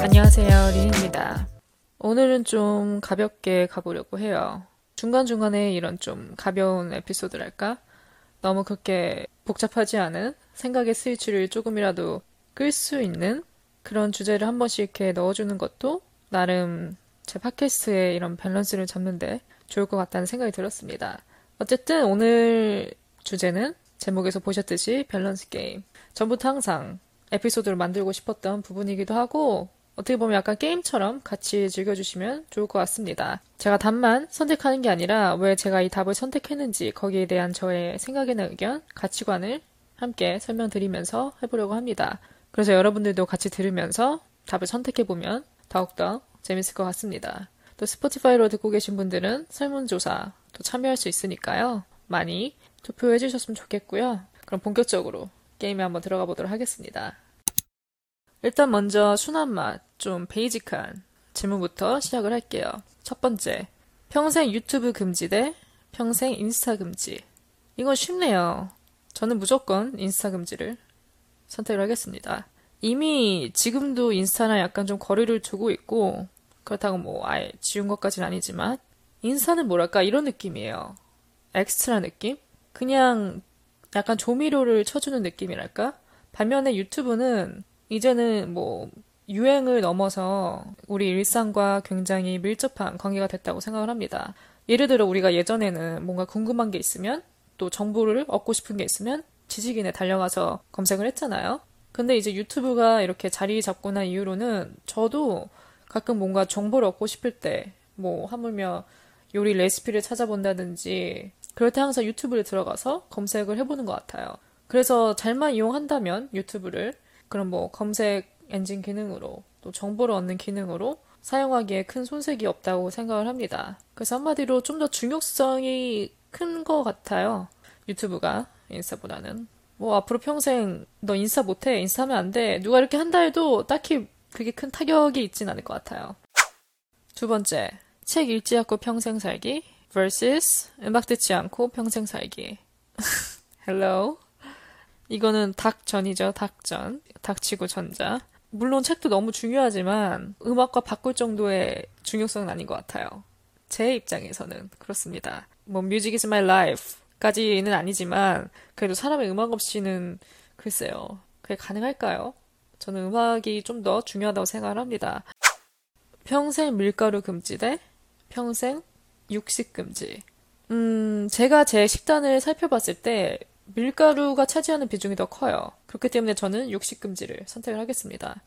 안녕하세요, 린입니다. 오늘은 좀 가볍게 가보려고 해요. 중간중간에 이런 좀 가벼운 에피소드랄까? 너무 그렇게 복잡하지 않은 생각의 스위치를 조금이라도 끌 수 있는 그런 주제를 한 번씩 이렇게 넣어주는 것도 나름 제 팟캐스트의 이런 밸런스를 잡는데 좋을 것 같다는 생각이 들었습니다. 어쨌든 오늘 주제는 제목에서 보셨듯이 밸런스 게임. 전부터 항상 에피소드를 만들고 싶었던 부분이기도 하고 어떻게 보면 약간 게임처럼 같이 즐겨주시면 좋을 것 같습니다. 제가 답만 선택하는 게 아니라 왜 제가 이 답을 선택했는지 거기에 대한 저의 생각이나 의견, 가치관을 함께 설명드리면서 해보려고 합니다. 그래서 여러분들도 같이 들으면서 답을 선택해보면 더욱더 재밌을 것 같습니다. 또 스포티파이로 듣고 계신 분들은 설문조사 또 참여할 수 있으니까요. 많이 투표해 주셨으면 좋겠고요. 그럼 본격적으로 게임에 한번 들어가 보도록 하겠습니다. 일단 먼저 순한 맛, 좀 베이직한 질문부터 시작을 할게요. 첫 번째, 평생 유튜브 금지 대 평생 인스타 금지. 이건 쉽네요. 저는 무조건 인스타 금지를 선택을 하겠습니다. 이미 지금도 인스타랑 약간 좀 거리를 두고 있고, 그렇다고 뭐 아예 지운 것까지는 아니지만, 인스타는 뭐랄까 이런 느낌이에요. 엑스트라 느낌? 그냥 약간 조미료를 쳐주는 느낌이랄까? 반면에 유튜브는 이제는 뭐 유행을 넘어서 우리 일상과 굉장히 밀접한 관계가 됐다고 생각을 합니다. 예를 들어 우리가 예전에는 뭔가 궁금한 게 있으면 또 정보를 얻고 싶은 게 있으면 지식인에 달려가서 검색을 했잖아요. 근데 이제 유튜브가 이렇게 자리 잡고 난 이후로는 저도 가끔 뭔가 정보를 얻고 싶을 때, 뭐, 하물며 요리 레시피를 찾아본다든지, 그럴 때 항상 유튜브를 들어가서 검색을 해보는 것 같아요. 그래서 잘만 이용한다면 유튜브를, 그럼 뭐 검색 엔진 기능으로, 또 정보를 얻는 기능으로 사용하기에 큰 손색이 없다고 생각을 합니다. 그래서 한마디로 좀 더 중요성이 큰 것 같아요. 유튜브가 인스타보다는. 뭐 앞으로 평생 너 인스타 못해 인스타 하면 안 돼 누가 이렇게 한다 해도 딱히 그게 큰 타격이 있진 않을 것 같아요. 두 번째 책 읽지 않고 평생 살기 vs 음악 듣지 않고 평생 살기. Hello. 이거는 닭전이죠 닭전 닭치고 전자. 물론 책도 너무 중요하지만 음악과 바꿀 정도의 중요성은 아닌 것 같아요. 제 입장에서는 그렇습니다. 뭐 뮤직 is my life 까지는 아니지만 그래도 사람의 음악 없이는 글쎄요. 그게 가능할까요? 저는 음악이 좀 더 중요하다고 생각을 합니다. 평생 밀가루 금지 대 평생 육식 금지. 음, 제가 제 식단을 살펴봤을 때 밀가루가 차지하는 비중이 더 커요. 그렇기 때문에 저는 육식 금지를 선택을 하겠습니다.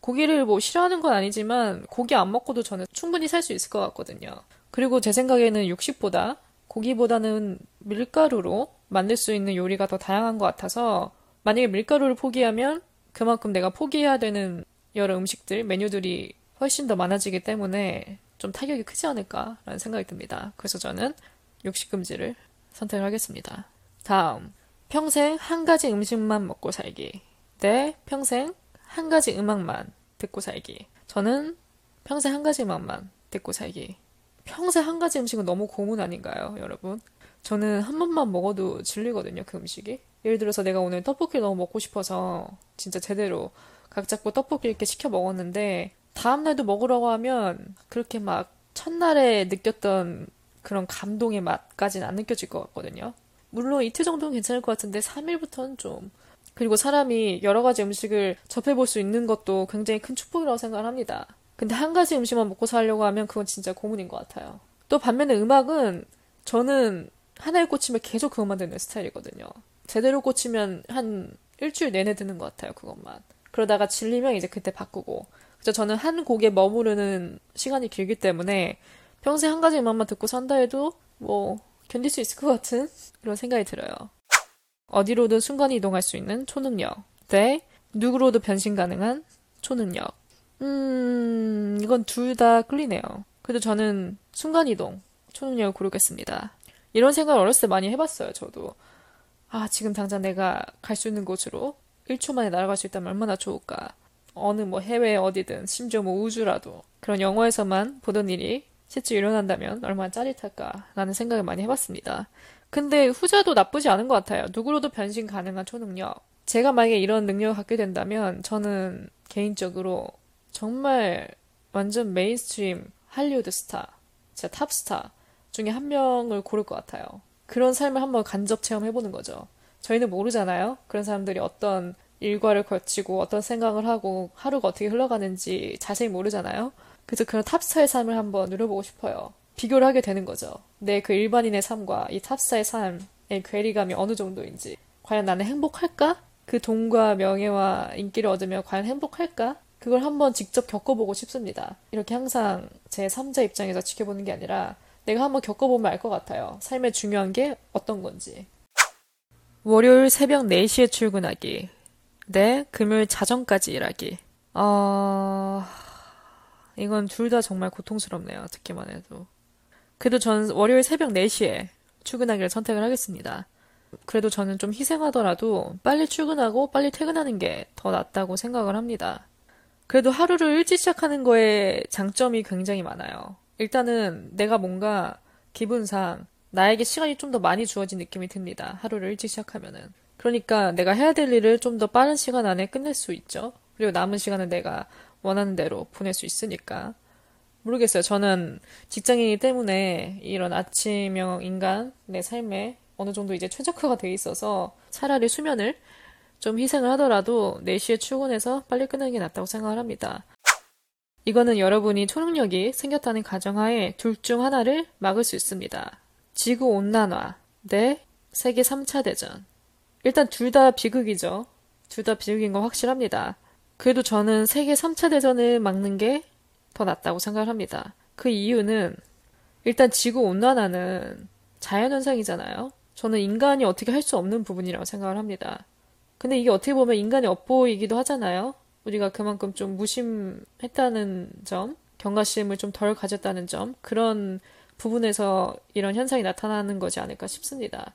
고기를 뭐 싫어하는 건 아니지만 고기 안 먹고도 저는 충분히 살 수 있을 것 같거든요. 그리고 제 생각에는 육식보다 고기보다는 밀가루로 만들 수 있는 요리가 더 다양한 것 같아서 만약에 밀가루를 포기하면 그만큼 내가 포기해야 되는 여러 음식들, 메뉴들이 훨씬 더 많아지기 때문에 좀 타격이 크지 않을까라는 생각이 듭니다. 그래서 저는 육식금지를 선택을 하겠습니다. 다음, 평생 한 가지 음식만 먹고 살기 대 평생 한 가지 음악만 듣고 살기. 저는 평생 한 가지 음악만 듣고 살기. 평생 한 가지 음식은 너무 고문 아닌가요, 여러분? 저는 한 번만 먹어도 질리거든요, 그 음식이. 예를 들어서 내가 오늘 떡볶이를 너무 먹고 싶어서 진짜 제대로 각 잡고 떡볶이 이렇게 시켜 먹었는데 다음날도 먹으라고 하면 그렇게 막 첫날에 느꼈던 그런 감동의 맛까지는 안 느껴질 것 같거든요. 물론 이틀 정도는 괜찮을 것 같은데 3일부터는 좀. 그리고 사람이 여러 가지 음식을 접해볼 수 있는 것도 굉장히 큰 축복이라고 생각을 합니다. 근데 한 가지 음식만 먹고 살려고 하면 그건 진짜 고문인 것 같아요. 또 반면에 음악은 저는 하나에 꽂히면 계속 그것만 듣는 스타일이거든요. 제대로 꽂히면 한 일주일 내내 듣는 것 같아요, 그것만. 그러다가 질리면 이제 그때 바꾸고. 저는 한 곡에 머무르는 시간이 길기 때문에 평생 한 가지 음악만 듣고 산다 해도 뭐 견딜 수 있을 것 같은 그런 생각이 들어요. 어디로든 순간 이동할 수 있는 초능력 대 누구로도 변신 가능한 초능력. 음, 이건 둘 다 끌리네요. 그래도 저는 순간 이동, 초능력을 고르겠습니다. 이런 생각을 어렸을 때 많이 해봤어요, 저도. 아, 지금 당장 내가 갈 수 있는 곳으로 1초 만에 날아갈 수 있다면 얼마나 좋을까. 어느 뭐 해외 어디든, 심지어 뭐 우주라도. 그런 영화에서만 보던 일이 실제 일어난다면 얼마나 짜릿할까라는 생각을 많이 해봤습니다. 근데 후자도 나쁘지 않은 것 같아요. 누구로도 변신 가능한 초능력. 제가 만약에 이런 능력을 갖게 된다면 저는 개인적으로 정말 완전 mainstream 할리우드 스타, 진짜 탑스타 중에 한 명을 고를 것 같아요. 그런 삶을 한번 간접 체험해보는 거죠. 저희는 모르잖아요. 그런 사람들이 어떤 일과를 거치고 어떤 생각을 하고 하루가 어떻게 흘러가는지 자세히 모르잖아요. 그래서 그런 탑스타의 삶을 한번 누려보고 싶어요. 비교를 하게 되는 거죠. 내 그 일반인의 삶과 이 탑스타의 삶의 괴리감이 어느 정도인지. 과연 나는 행복할까? 그 돈과 명예와 인기를 얻으며 과연 행복할까? 그걸 한번 직접 겪어보고 싶습니다. 이렇게 항상 제 3자 입장에서 지켜보는 게 아니라 내가 한번 겪어보면 알 것 같아요. 삶의 중요한 게 어떤 건지. 월요일 새벽 4시에 출근하기. 네, 금요일 자정까지 일하기. 어... 이건 둘 다 정말 고통스럽네요. 듣기만 해도. 그래도 전 월요일 새벽 4시에 출근하기를 선택을 하겠습니다. 그래도 저는 좀 희생하더라도 빨리 출근하고 빨리 퇴근하는 게 더 낫다고 생각을 합니다. 그래도 하루를 일찍 시작하는 거에 장점이 굉장히 많아요. 일단은 내가 뭔가 기분상 나에게 시간이 좀 더 많이 주어진 느낌이 듭니다. 하루를 일찍 시작하면은. 그러니까 내가 해야 될 일을 좀 더 빠른 시간 안에 끝낼 수 있죠. 그리고 남은 시간은 내가 원하는 대로 보낼 수 있으니까. 모르겠어요. 저는 직장인이기 때문에 이런 아침형 인간의 삶에 어느 정도 이제 최적화가 돼 있어서 차라리 수면을 좀 희생을 하더라도 4시에 출근해서 빨리 끝내는 게 낫다고 생각을 합니다. 이거는 여러분이 초능력이 생겼다는 가정하에 둘 중 하나를 막을 수 있습니다. 지구 온난화 대 세계 3차 대전. 일단 둘 다 비극이죠. 둘 다 비극인 건 확실합니다. 그래도 저는 세계 3차 대전을 막는 게 더 낫다고 생각을 합니다. 그 이유는 일단 지구 온난화는 자연현상이잖아요. 저는 인간이 어떻게 할 수 없는 부분이라고 생각을 합니다. 근데 이게 어떻게 보면 인간이 엇보이기도 하잖아요. 우리가 그만큼 좀 무심했다는 점, 경각심을 좀 덜 가졌다는 점, 그런 부분에서 이런 현상이 나타나는 거지 않을까 싶습니다.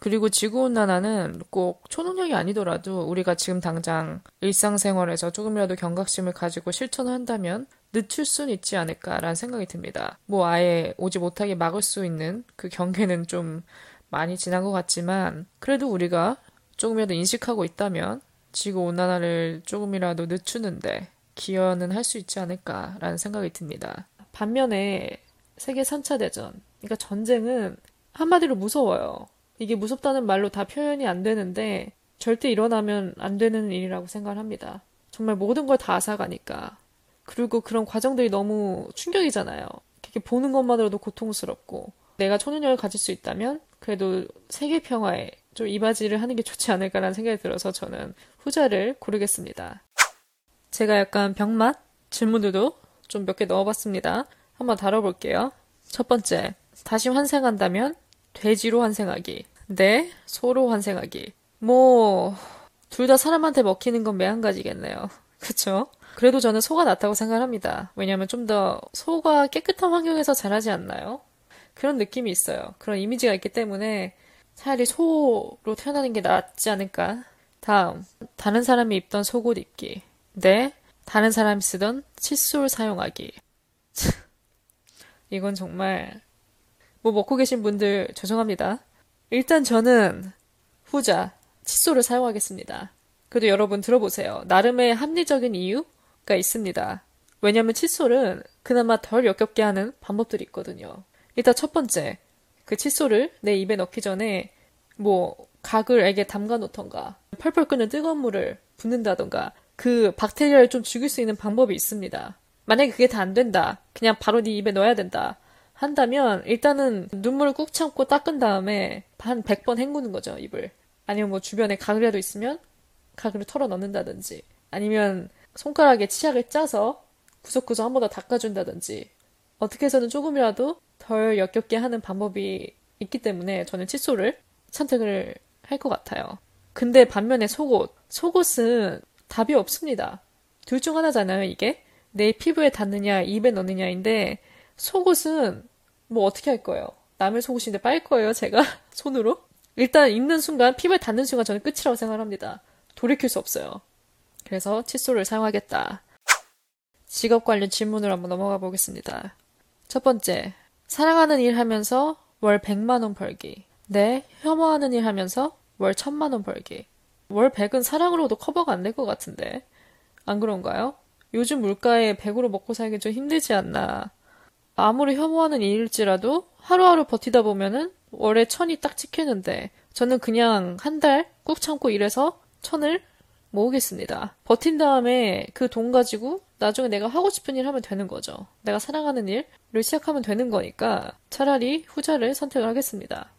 그리고 지구온난화는 꼭 초능력이 아니더라도 우리가 지금 당장 일상생활에서 조금이라도 경각심을 가지고 실천을 한다면 늦출 수는 있지 않을까라는 생각이 듭니다. 뭐 아예 오지 못하게 막을 수 있는 그 경계는 좀 많이 지난 것 같지만 그래도 우리가 조금이라도 인식하고 있다면 지구 온난화를 조금이라도 늦추는데 기여는 할 수 있지 않을까라는 생각이 듭니다. 반면에 세계 3차 대전, 그러니까 전쟁은 한마디로 무서워요. 이게 무섭다는 말로 다 표현이 안 되는데 절대 일어나면 안 되는 일이라고 생각을 합니다. 정말 모든 걸 다 앗아가니까. 그리고 그런 과정들이 너무 충격이잖아요. 이렇게 보는 것만으로도 고통스럽고 내가 초능력을 가질 수 있다면 그래도 세계 평화에 좀 이바지를 하는 게 좋지 않을까라는 생각이 들어서 저는 후자를 고르겠습니다. 제가 약간 병맛 질문들도 좀 몇 개 넣어봤습니다. 한번 다뤄볼게요. 첫 번째, 다시 환생한다면 돼지로 환생하기. 네, 소로 환생하기. 뭐, 둘 다 사람한테 먹히는 건 매한가지겠네요. 그쵸? 그래도 저는 소가 낫다고 생각합니다. 왜냐하면 좀더 소가 깨끗한 환경에서 자라지 않나요? 그런 느낌이 있어요. 그런 이미지가 있기 때문에 차라리 소로 태어나는 게 낫지 않을까. 다음, 다른 사람이 입던 속옷 입기. 네, 다른 사람이 쓰던 칫솔 사용하기. 이건 정말 뭐 먹고 계신 분들 죄송합니다. 일단 저는 후자 칫솔을 사용하겠습니다. 그래도 여러분 들어보세요. 나름의 합리적인 이유가 있습니다. 왜냐면 칫솔은 그나마 덜 역겹게 하는 방법들이 있거든요. 일단 첫 번째, 그 칫솔을 내 입에 넣기 전에 뭐 각을 에게 담가 놓던가 펄펄 끓는 뜨거운 물을 붓는다던가 그 박테리아를 좀 죽일 수 있는 방법이 있습니다. 만약에 그게 다 안 된다. 그냥 바로 네 입에 넣어야 된다. 한다면 일단은 눈물을 꾹 참고 닦은 다음에 한 100번 헹구는 거죠, 입을. 아니면 뭐 주변에 가글이라도 있으면 가글을 털어 넣는다든지 아니면 손가락에 치약을 짜서 구석구석 한 번 더 닦아준다든지 어떻게 해서든 조금이라도 덜 역겹게 하는 방법이 있기 때문에 저는 칫솔을 선택을 할 것 같아요. 근데 반면에 속옷. 속옷은 답이 없습니다. 둘 중 하나잖아요, 이게. 내 피부에 닿느냐, 입에 넣느냐인데, 속옷은 뭐 어떻게 할 거예요? 남의 속옷인데 빨 거예요, 제가? 손으로? 일단 입는 순간, 피부에 닿는 순간 저는 끝이라고 생각합니다. 돌이킬 수 없어요. 그래서 칫솔을 사용하겠다. 직업 관련 질문을 한번 넘어가 보겠습니다. 첫 번째, 사랑하는 일 하면서 월 100만 원 벌기. 네, 혐오하는 일 하면서 월 1000만 원 벌기. 월 100은 사랑으로도 커버가 안 될 것 같은데. 안 그런가요? 요즘 물가에 100으로 먹고 살기 좀 힘들지 않나. 아무리 혐오하는 일일지라도 하루하루 버티다 보면은 월에 천이 딱 찍히는데 저는 그냥 한 달 꾹 참고 일해서 천을 모으겠습니다. 버틴 다음에 그 돈 가지고 나중에 내가 하고 싶은 일 하면 되는 거죠. 내가 사랑하는 일을 시작하면 되는 거니까 차라리 후자를 선택을 하겠습니다.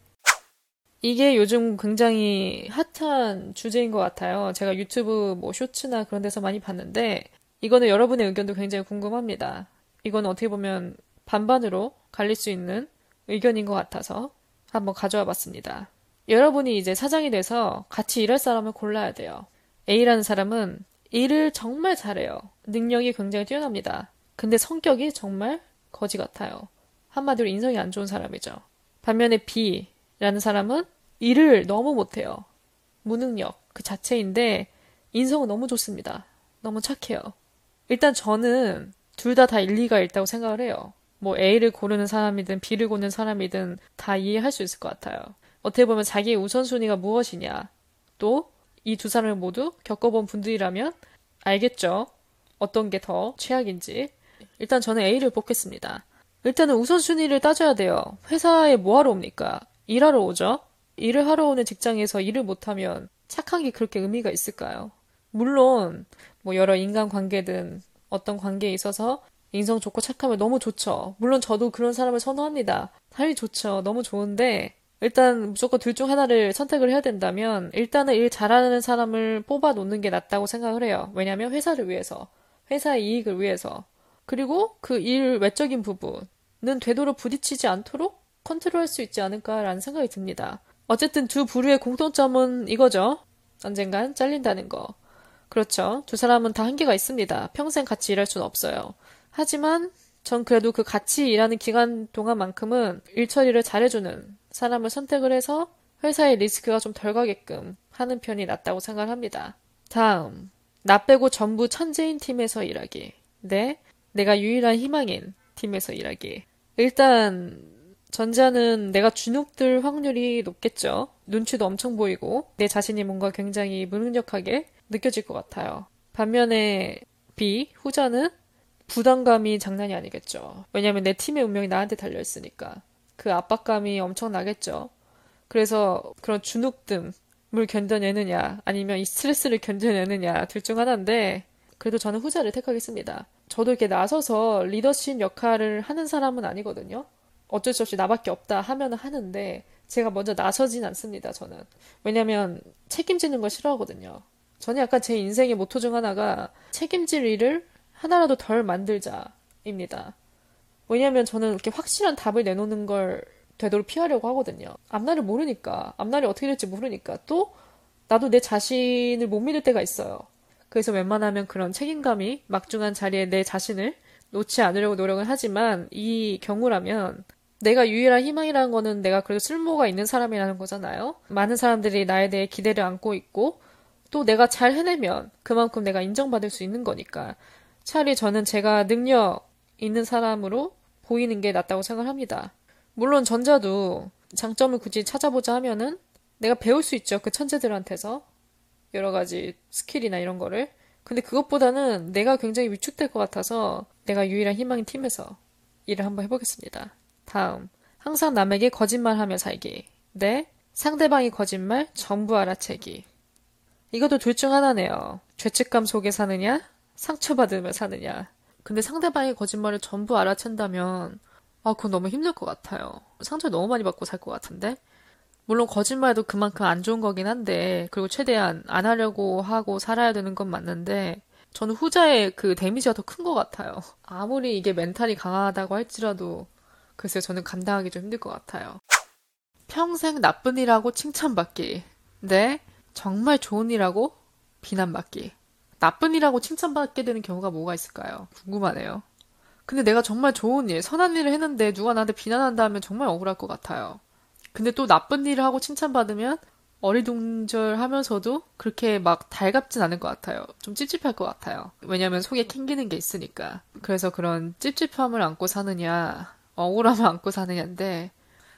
이게 요즘 굉장히 핫한 주제인 것 같아요. 제가 유튜브 뭐 쇼츠나 그런 데서 많이 봤는데 이거는 여러분의 의견도 굉장히 궁금합니다. 이거는 어떻게 보면 반반으로 갈릴 수 있는 의견인 것 같아서 한번 가져와 봤습니다. 여러분이 이제 사장이 돼서 같이 일할 사람을 골라야 돼요. A라는 사람은 일을 정말 잘해요. 능력이 굉장히 뛰어납니다. 근데 성격이 정말 거지 같아요. 한마디로 인성이 안 좋은 사람이죠. 반면에 B라는 사람은 일을 너무 못해요. 무능력 그 자체인데 인성은 너무 좋습니다. 너무 착해요. 일단 저는 둘 다다 일리가 있다고 생각을 해요. 뭐 A를 고르는 사람이든 B를 고르는 사람이든 다 이해할 수 있을 것 같아요. 어떻게 보면 자기의 우선순위가 무엇이냐, 또 이 두 사람을 모두 겪어본 분들이라면 알겠죠. 어떤 게 더 최악인지. 일단 저는 A를 뽑겠습니다. 일단은 우선순위를 따져야 돼요. 회사에 뭐하러 옵니까? 일하러 오죠? 일을 하러 오는 직장에서 일을 못하면 착한 게 그렇게 의미가 있을까요? 물론, 뭐 여러 인간 관계든 어떤 관계에 있어서 인성 좋고 착하면 너무 좋죠. 물론 저도 그런 사람을 선호합니다. 당연히 좋죠. 너무 좋은데, 일단 무조건 둘 중 하나를 선택을 해야 된다면 일단은 일 잘하는 사람을 뽑아 놓는 게 낫다고 생각을 해요. 왜냐하면 회사를 위해서, 회사의 이익을 위해서, 그리고 그 일 외적인 부분은 되도록 부딪히지 않도록 컨트롤할 수 있지 않을까라는 생각이 듭니다. 어쨌든 두 부류의 공통점은 이거죠. 언젠간 잘린다는 거. 그렇죠. 두 사람은 다 한계가 있습니다. 평생 같이 일할 수는 없어요. 하지만 전 그래도 그 같이 일하는 기간 동안만큼은 일 처리를 잘해주는 사람을 선택을 해서 회사의 리스크가 좀 덜 가게끔 하는 편이 낫다고 생각합니다. 다음, 나 빼고 전부 천재인 팀에서 일하기. 네, 내가 유일한 희망인 팀에서 일하기. 일단, 전자는 내가 주눅들 확률이 높겠죠. 눈치도 엄청 보이고, 내 자신이 뭔가 굉장히 무능력하게 느껴질 것 같아요. 반면에 B, 후자는 부담감이 장난이 아니겠죠. 왜냐면 내 팀의 운명이 나한테 달려있으니까. 그 압박감이 엄청 나겠죠. 그래서 그런 주눅듦을 견뎌내느냐, 아니면 이 스트레스를 견뎌내느냐, 둘 중 하나인데, 그래도 저는 후자를 택하겠습니다. 저도 이렇게 나서서 리더십 역할을 하는 사람은 아니거든요. 어쩔 수 없이 나밖에 없다 하면 하는데, 제가 먼저 나서진 않습니다, 저는. 왜냐면 책임지는 걸 싫어하거든요. 저는 약간 제 인생의 모토 중 하나가 책임질 일을 하나라도 덜 만들자입니다. 왜냐하면 저는 이렇게 확실한 답을 내놓는 걸 되도록 피하려고 하거든요. 앞날을 모르니까, 앞날이 어떻게 될지 모르니까, 또 나도 내 자신을 못 믿을 때가 있어요. 그래서 웬만하면 그런 책임감이 막중한 자리에 내 자신을 놓지 않으려고 노력을 하지만 이 경우라면 내가 유일한 희망이라는 거는 내가 그래도 쓸모가 있는 사람이라는 거잖아요. 많은 사람들이 나에 대해 기대를 안고 있고 또 내가 잘 해내면 그만큼 내가 인정받을 수 있는 거니까 차라리 저는 제가 능력 있는 사람으로 보이는 게 낫다고 생각합니다. 물론 전자도 장점을 굳이 찾아보자 하면은 내가 배울 수 있죠. 그 천재들한테서. 여러 가지 스킬이나 이런 거를. 근데 그것보다는 내가 굉장히 위축될 것 같아서 내가 유일한 희망인 팀에서 일을 한번 해보겠습니다. 다음. 항상 남에게 거짓말하며 살기. 네. 상대방이 거짓말 전부 알아채기. 이것도 둘 중 하나네요. 죄책감 속에 사느냐? 상처받으며 사느냐? 근데 상대방의 거짓말을 전부 알아챈다면, 아, 그건 너무 힘들 것 같아요. 상처 너무 많이 받고 살 것 같은데? 물론 거짓말도 그만큼 안 좋은 거긴 한데, 그리고 최대한 안 하려고 하고 살아야 되는 건 맞는데, 저는 후자의 그 데미지가 더 큰 것 같아요. 아무리 이게 멘탈이 강하다고 할지라도, 글쎄요, 저는 감당하기 좀 힘들 것 같아요. 평생 나쁜 일하고 칭찬받기. 네, 정말 좋은 일하고 비난받기. 나쁜 일하고 칭찬받게 되는 경우가 뭐가 있을까요? 궁금하네요. 근데 내가 정말 좋은 일, 선한 일을 했는데 누가 나한테 비난한다 하면 정말 억울할 것 같아요. 근데 또 나쁜 일을 하고 칭찬받으면 어리둥절하면서도 그렇게 막 달갑진 않을 것 같아요. 좀 찝찝할 것 같아요. 왜냐면 속에 캥기는 게 있으니까. 그래서 그런 찝찝함을 안고 사느냐, 억울함을 안고 사느냐인데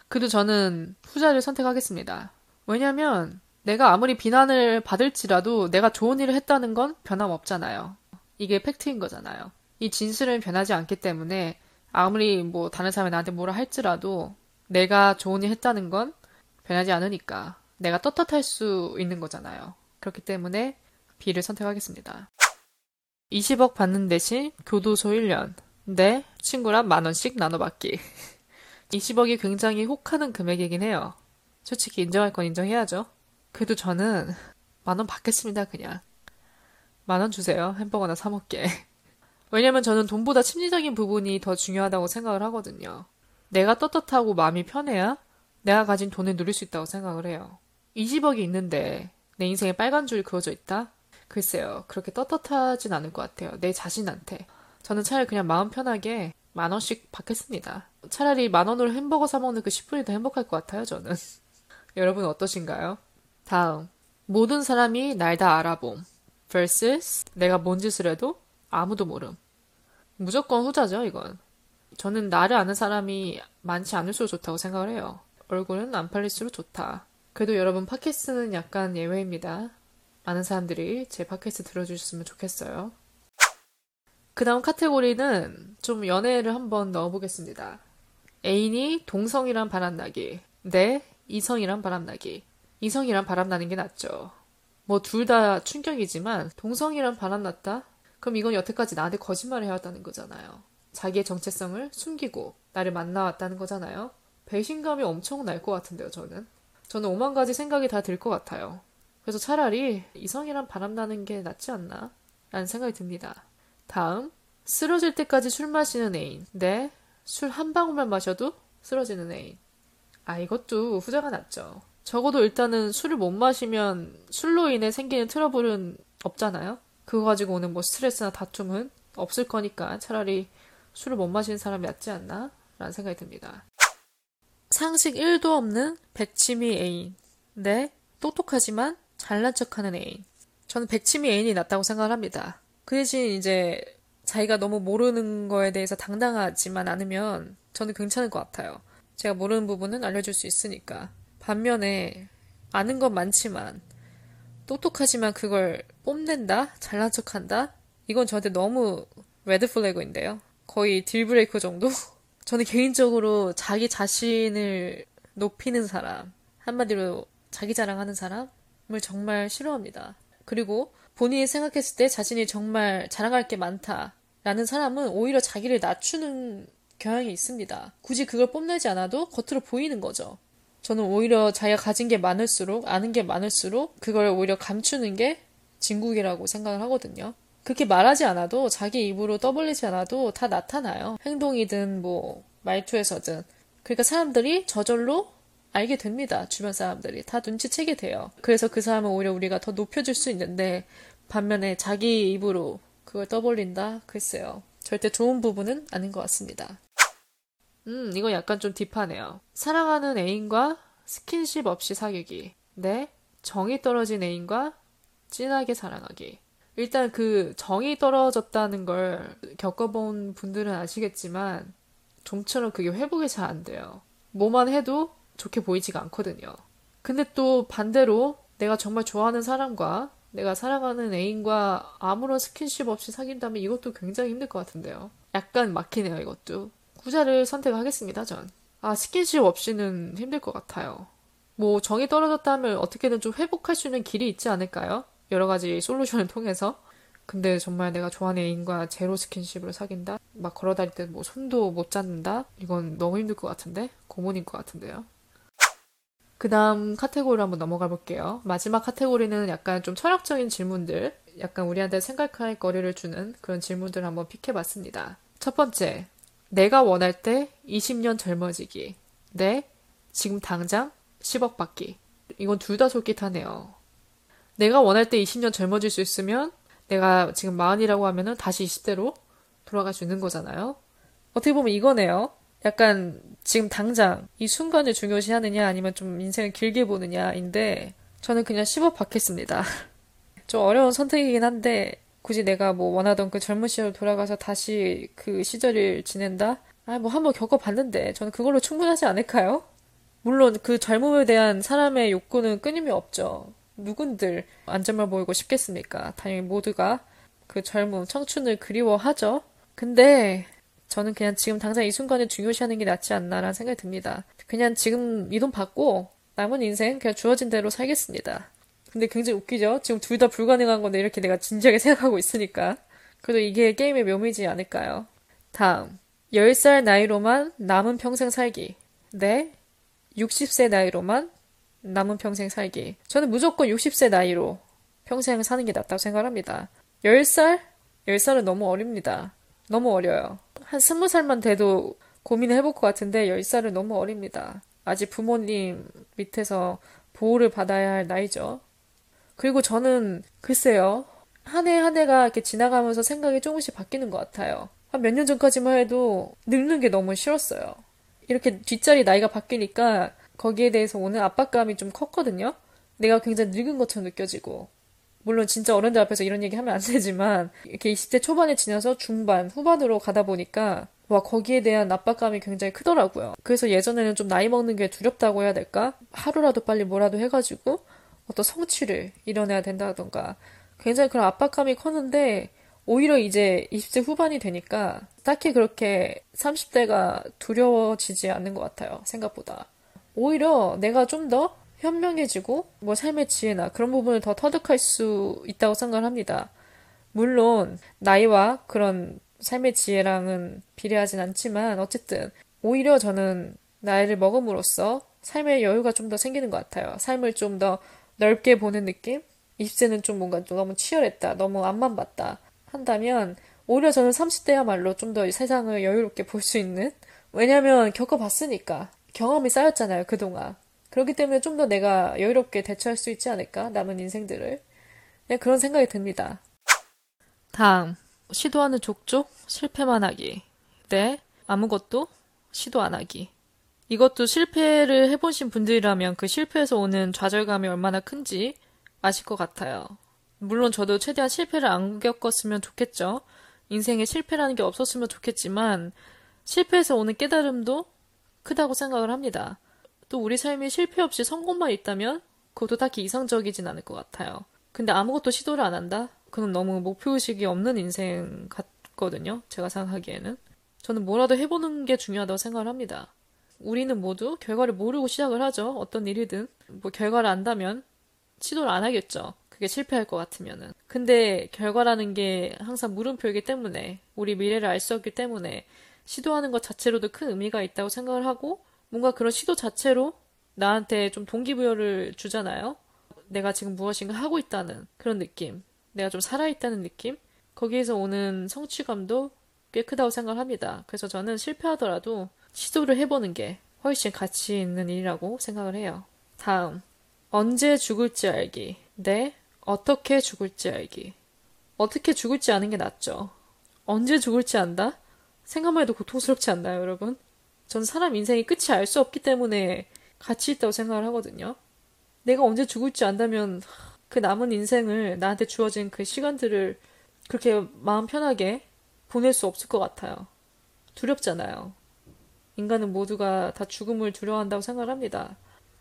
그래도 저는 후자를 선택하겠습니다. 왜냐면 내가 아무리 비난을 받을지라도 내가 좋은 일을 했다는 건 변함없잖아요. 이게 팩트인 거잖아요. 이 진실은 변하지 않기 때문에 아무리 뭐 다른 사람이 나한테 뭐라 할지라도 내가 좋은 일 했다는 건 변하지 않으니까 내가 떳떳할 수 있는 거잖아요. 그렇기 때문에 B를 선택하겠습니다. 20억 받는 대신 교도소 1년. 네, 친구랑 만 원씩 나눠받기. 20억이 굉장히 혹하는 금액이긴 해요. 솔직히 인정할 건 인정해야죠. 그래도 저는 만 원 받겠습니다, 그냥. 만 원 주세요. 햄버거나 사먹게. 왜냐면 저는 돈보다 심리적인 부분이 더 중요하다고 생각을 하거든요. 내가 떳떳하고 마음이 편해야 내가 가진 돈을 누릴 수 있다고 생각을 해요. 20억이 있는데 내 인생에 빨간 줄이 그어져 있다? 글쎄요. 그렇게 떳떳하진 않을 것 같아요. 내 자신한테. 저는 차라리 그냥 마음 편하게 만 원씩 받겠습니다. 차라리 만 원으로 햄버거 사 먹는 그 10분이 더 행복할 것 같아요, 저는. 여러분 어떠신가요? 다음. 모든 사람이 날 다 알아봄. vs 내가 뭔 짓을 해도 아무도 모름. 무조건 후자죠, 이건. 저는 나를 아는 사람이 많지 않을수록 좋다고 생각을 해요. 얼굴은 안 팔릴수록 좋다. 그래도 여러분 팟캐스트는 약간 예외입니다. 많은 사람들이 제 팟캐스트 들어주셨으면 좋겠어요. 그 다음 카테고리는 좀 연애를 한번 넣어보겠습니다. 애인이 동성이랑 바람나기. 네, 이성이랑 바람나기. 이성이랑 바람나는 게 낫죠. 뭐 둘 다 충격이지만 동성이랑 바람났다? 그럼 이건 여태까지 나한테 거짓말을 해왔다는 거잖아요. 자기의 정체성을 숨기고 나를 만나왔다는 거잖아요. 배신감이 엄청 날 것 같은데요, 저는. 저는 오만 가지 생각이 다 들 것 같아요. 그래서 차라리 이성이랑 바람나는 게 낫지 않나? 라는 생각이 듭니다. 다음, 쓰러질 때까지 술 마시는 애인. 네, 술 한 방울만 마셔도 쓰러지는 애인. 아, 이것도 후자가 낫죠. 적어도 일단은 술을 못 마시면 술로 인해 생기는 트러블은 없잖아요. 그거 가지고 오는 뭐 스트레스나 다툼은 없을 거니까 차라리 술을 못 마시는 사람이 낫지 않나? 라는 생각이 듭니다. 상식 1도 없는 백치미 애인. 네, 똑똑하지만 잘난 척하는 애인. 저는 백치미 애인이 낫다고 생각을 합니다. 그 대신 이제 자기가 너무 모르는 거에 대해서 당당하지만 않으면 저는 괜찮을 것 같아요. 제가 모르는 부분은 알려줄 수 있으니까. 반면에 아는 건 많지만 똑똑하지만 그걸 뽐낸다? 잘난 척한다? 이건 저한테 너무 red flag인데요. 거의 deal breaker 정도? 저는 개인적으로 자기 자신을 높이는 사람, 한마디로 자기 자랑하는 사람을 정말 싫어합니다. 그리고 본인이 생각했을 때 자신이 정말 자랑할 게 많다라는 사람은 오히려 자기를 낮추는 경향이 있습니다. 굳이 그걸 뽐내지 않아도 겉으로 보이는 거죠. 저는 오히려 자기가 가진 게 많을수록, 아는 게 많을수록 그걸 오히려 감추는 게 진국이라고 생각을 하거든요. 그렇게 말하지 않아도 자기 입으로 떠벌리지 않아도 다 나타나요. 행동이든 뭐 말투에서든. 그러니까 사람들이 저절로 알게 됩니다. 주변 사람들이 다 눈치채게 돼요. 그래서 그 사람은 오히려 우리가 더 높여줄 수 있는데 반면에 자기 입으로 그걸 떠벌린다? 글쎄요. 절대 좋은 부분은 아닌 것 같습니다. 음, 이건 약간 좀 딥하네요. 사랑하는 애인과 스킨십 없이 사귀기. 네. 정이 떨어진 애인과 진하게 사랑하기. 일단 그 정이 떨어졌다는 걸 겪어본 분들은 아시겠지만 좀처럼 그게 회복이 잘 안 돼요. 뭐만 해도 좋게 보이지가 않거든요. 근데 또 반대로 내가 정말 좋아하는 사람과 내가 사랑하는 애인과 아무런 스킨십 없이 사귄다면 이것도 굉장히 힘들 것 같은데요. 약간 막히네요, 이것도. 후자를 선택하겠습니다, 전. 아, 스킨십 없이는 힘들 것 같아요. 뭐, 정이 떨어졌다면 어떻게든 좀 회복할 수 있는 길이 있지 않을까요? 여러 가지 솔루션을 통해서. 근데 정말 내가 좋아하는 애인과 제로 스킨십으로 사귄다? 막 걸어다닐 때 뭐 손도 못 잡는다? 이건 너무 힘들 것 같은데? 고문인 것 같은데요? 그 다음 카테고리로 한번 넘어가 볼게요. 마지막 카테고리는 약간 좀 철학적인 질문들, 약간 우리한테 생각할 거리를 주는 그런 질문들을 한번 픽해봤습니다. 첫 번째, 내가 원할 때 20년 젊어지기. 네, 지금 당장 10억 받기. 이건 둘 다 솔깃하네요. 내가 원할 때 20년 젊어질 수 있으면 내가 지금 마흔이라고 하면은 다시 20대로 돌아갈 수 있는 거잖아요. 어떻게 보면 이거네요. 약간 지금 당장 이 순간을 중요시하느냐 아니면 좀 인생을 길게 보느냐인데 저는 그냥 10억 받겠습니다. 좀 어려운 선택이긴 한데 굳이 내가 뭐 원하던 그 젊은 시절 돌아가서 다시 그 시절을 지낸다? 아, 뭐 한번 겪어봤는데 저는 그걸로 충분하지 않을까요? 물론 그 젊음에 대한 사람의 욕구는 끊임이 없죠. 누군들 안전만 보이고 싶겠습니까? 당연히 모두가 그 젊음, 청춘을 그리워하죠. 근데 저는 그냥 지금 당장 이 순간을 중요시하는 게 낫지 않나라는 생각이 듭니다. 그냥 지금 이 돈 받고 남은 인생 그냥 주어진 대로 살겠습니다. 근데 굉장히 웃기죠? 지금 둘 다 불가능한 건데 이렇게 내가 진지하게 생각하고 있으니까. 그래도 이게 게임의 묘미지 않을까요? 다음. 10살 나이로만 남은 평생 살기. 네. 60세 나이로만 남은 평생 살기. 저는 무조건 60세 나이로 평생 사는 게 낫다고 생각합니다. 10살? 10살은 너무 어립니다. 너무 어려요. 한 20살만 돼도 고민을 해볼 것 같은데 10살은 너무 어립니다. 아직 부모님 밑에서 보호를 받아야 할 나이죠. 그리고 저는 글쎄요. 한해한 해가 이렇게 지나가면서 생각이 조금씩 바뀌는 것 같아요. 한 몇 년 전까지만 해도 늙는 게 너무 싫었어요. 이렇게 뒷자리 나이가 바뀌니까 거기에 대해서 오는 압박감이 좀 컸거든요. 내가 굉장히 늙은 것처럼 느껴지고. 물론 진짜 어른들 앞에서 이런 얘기 하면 안 되지만 이렇게 20대 초반에 지나서 중반, 후반으로 가다 보니까 와 거기에 대한 압박감이 굉장히 크더라고요. 그래서 예전에는 좀 나이 먹는 게 두렵다고 해야 될까? 하루라도 빨리 뭐라도 해가지고 어떤 성취를 이뤄내야 된다던가 굉장히 그런 압박감이 컸는데 오히려 이제 20대 후반이 되니까 딱히 그렇게 30대가 두려워지지 않는 것 같아요. 생각보다. 오히려 내가 좀 더 현명해지고 뭐 삶의 지혜나 그런 부분을 더 터득할 수 있다고 생각을 합니다. 물론 나이와 그런 삶의 지혜랑은 비례하진 않지만 어쨌든 오히려 저는 나이를 먹음으로써 삶의 여유가 좀 더 생기는 것 같아요. 삶을 좀 더 넓게 보는 느낌? 20세는 좀 뭔가 좀 너무 치열했다. 너무 앞만 봤다. 한다면 오히려 저는 30대야말로 좀 더 세상을 여유롭게 볼 수 있는 왜냐면 겪어봤으니까 경험이 쌓였잖아요 그동안 그렇기 때문에 좀 더 내가 여유롭게 대처할 수 있지 않을까 남은 인생들을 네, 그런 생각이 듭니다 다음 시도하는 족족 실패만 하기 네 아무것도 시도 안 하기 이것도 실패를 해보신 분들이라면 그 실패에서 오는 좌절감이 얼마나 큰지 아실 것 같아요 물론 저도 최대한 실패를 안 겪었으면 좋겠죠. 인생에 실패라는 게 없었으면 좋겠지만 실패에서 오는 깨달음도 크다고 생각을 합니다. 또 우리 삶에 실패 없이 성공만 있다면 그것도 딱히 이상적이진 않을 것 같아요. 근데 아무것도 시도를 안 한다? 그건 너무 목표의식이 없는 인생 같거든요. 제가 생각하기에는. 저는 뭐라도 해보는 게 중요하다고 생각을 합니다. 우리는 모두 결과를 모르고 시작을 하죠. 어떤 일이든. 뭐 결과를 안다면 시도를 안 하겠죠. 그게 실패할 것 같으면은. 근데 결과라는 게 항상 물음표이기 때문에 우리 미래를 알 수 없기 때문에 시도하는 것 자체로도 큰 의미가 있다고 생각을 하고 뭔가 그런 시도 자체로 나한테 좀 동기부여를 주잖아요. 내가 지금 무엇인가 하고 있다는 그런 느낌. 내가 좀 살아있다는 느낌? 거기에서 오는 성취감도 꽤 크다고 생각합니다. 그래서 저는 실패하더라도 시도를 해보는 게 훨씬 가치 있는 일이라고 생각을 해요. 다음. 언제 죽을지 알기. 네, 어떻게 죽을지 알기. 어떻게 죽을지 아는 게 낫죠. 언제 죽을지 안다? 생각만 해도 고통스럽지 않나요, 여러분? 전 사람 인생이 끝이 알 수 없기 때문에 가치 있다고 생각을 하거든요. 내가 언제 죽을지 안다면 그 남은 인생을 나한테 주어진 그 시간들을 그렇게 마음 편하게 보낼 수 없을 것 같아요. 두렵잖아요. 인간은 모두가 다 죽음을 두려워한다고 생각을 합니다.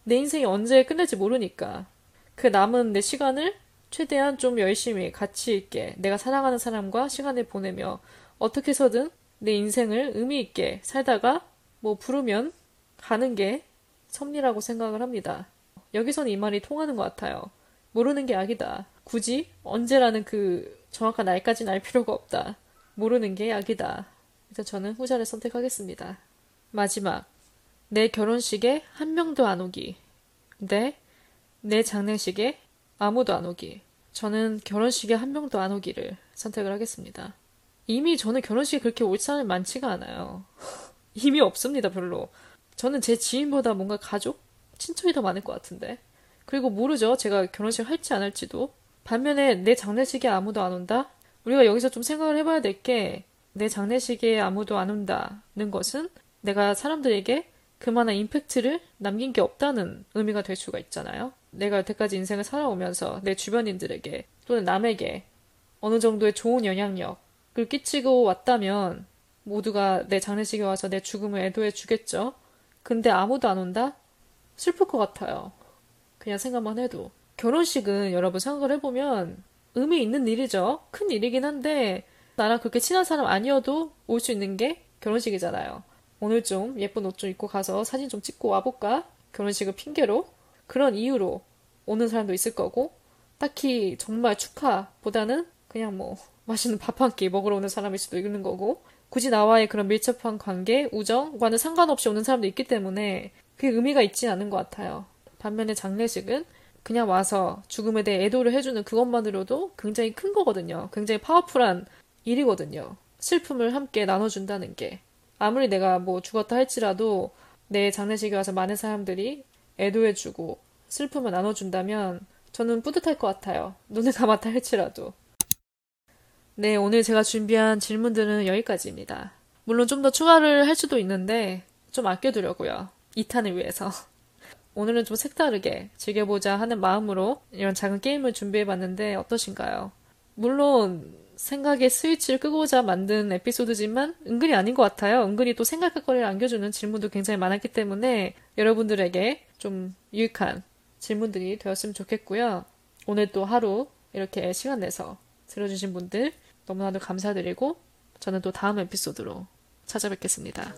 내 인생이 언제 끝날지 모르니까 그 남은 내 시간을 최대한 좀 열심히 가치 있게 내가 사랑하는 사람과 시간을 보내며 어떻게 해서든 내 인생을 의미 있게 살다가 뭐 부르면 가는 게 섭리라고 생각을 합니다. 여기서는 이 말이 통하는 것 같아요. 모르는 게 약이다. 굳이 언제라는 그 정확한 날까지는 알 필요가 없다. 모르는 게 약이다. 그래서 저는 후자를 선택하겠습니다. 마지막. 내 결혼식에 한 명도 안 오기. 네. 내 장례식에 아무도 안 오기. 저는 결혼식에 한 명도 안 오기를 선택을 하겠습니다. 이미 저는 결혼식에 그렇게 올 사람이 많지가 않아요. 이미 없습니다, 별로. 저는 제 지인보다 뭔가 가족? 친척이 더 많을 것 같은데. 그리고 모르죠. 제가 결혼식 할지 안 할지도. 반면에 내 장례식에 아무도 안 온다? 우리가 여기서 좀 생각을 해봐야 될 게 내 장례식에 아무도 안 온다는 것은 내가 사람들에게 그만한 임팩트를 남긴 게 없다는 의미가 될 수가 있잖아요. 내가 여태까지 인생을 살아오면서 내 주변인들에게 또는 남에게 어느 정도의 좋은 영향력을 끼치고 왔다면 모두가 내 장례식에 와서 내 죽음을 애도해 주겠죠. 근데 아무도 안 온다? 슬플 것 같아요. 그냥 생각만 해도. 결혼식은 여러분 생각을 해보면 의미 있는 일이죠. 큰 일이긴 한데 나랑 그렇게 친한 사람 아니어도 올 수 있는 게 결혼식이잖아요. 오늘 좀 예쁜 옷 좀 입고 가서 사진 좀 찍고 와볼까? 결혼식을 핑계로 그런 이유로 오는 사람도 있을 거고 딱히 정말 축하보다는 그냥 뭐 맛있는 밥 한 끼 먹으러 오는 사람일 수도 있는 거고 굳이 나와의 그런 밀접한 관계, 우정과는 상관없이 오는 사람도 있기 때문에 그게 의미가 있지 않은 것 같아요. 반면에 장례식은 그냥 와서 죽음에 대해 애도를 해주는 그것만으로도 굉장히 큰 거거든요. 굉장히 파워풀한 일이거든요. 슬픔을 함께 나눠준다는 게. 아무리 내가 뭐 죽었다 할지라도 내 장례식에 와서 많은 사람들이 애도해주고 슬픔을 나눠준다면 저는 뿌듯할 것 같아요. 눈을 감았다 할지라도. 네, 오늘 제가 준비한 질문들은 여기까지입니다. 물론 좀 더 추가를 할 수도 있는데 좀 아껴두려고요. 2탄을 위해서. 오늘은 좀 색다르게 즐겨보자 하는 마음으로 이런 작은 게임을 준비해봤는데 어떠신가요? 물론 생각에 스위치를 끄고자 만든 에피소드지만 은근히 아닌 것 같아요. 은근히 또 생각할 거리를 안겨주는 질문도 굉장히 많았기 때문에 여러분들에게 좀 유익한 질문들이 되었으면 좋겠고요. 오늘 또 하루 이렇게 시간 내서 들어주신 분들 너무나도 감사드리고 저는 또 다음 에피소드로 찾아뵙겠습니다.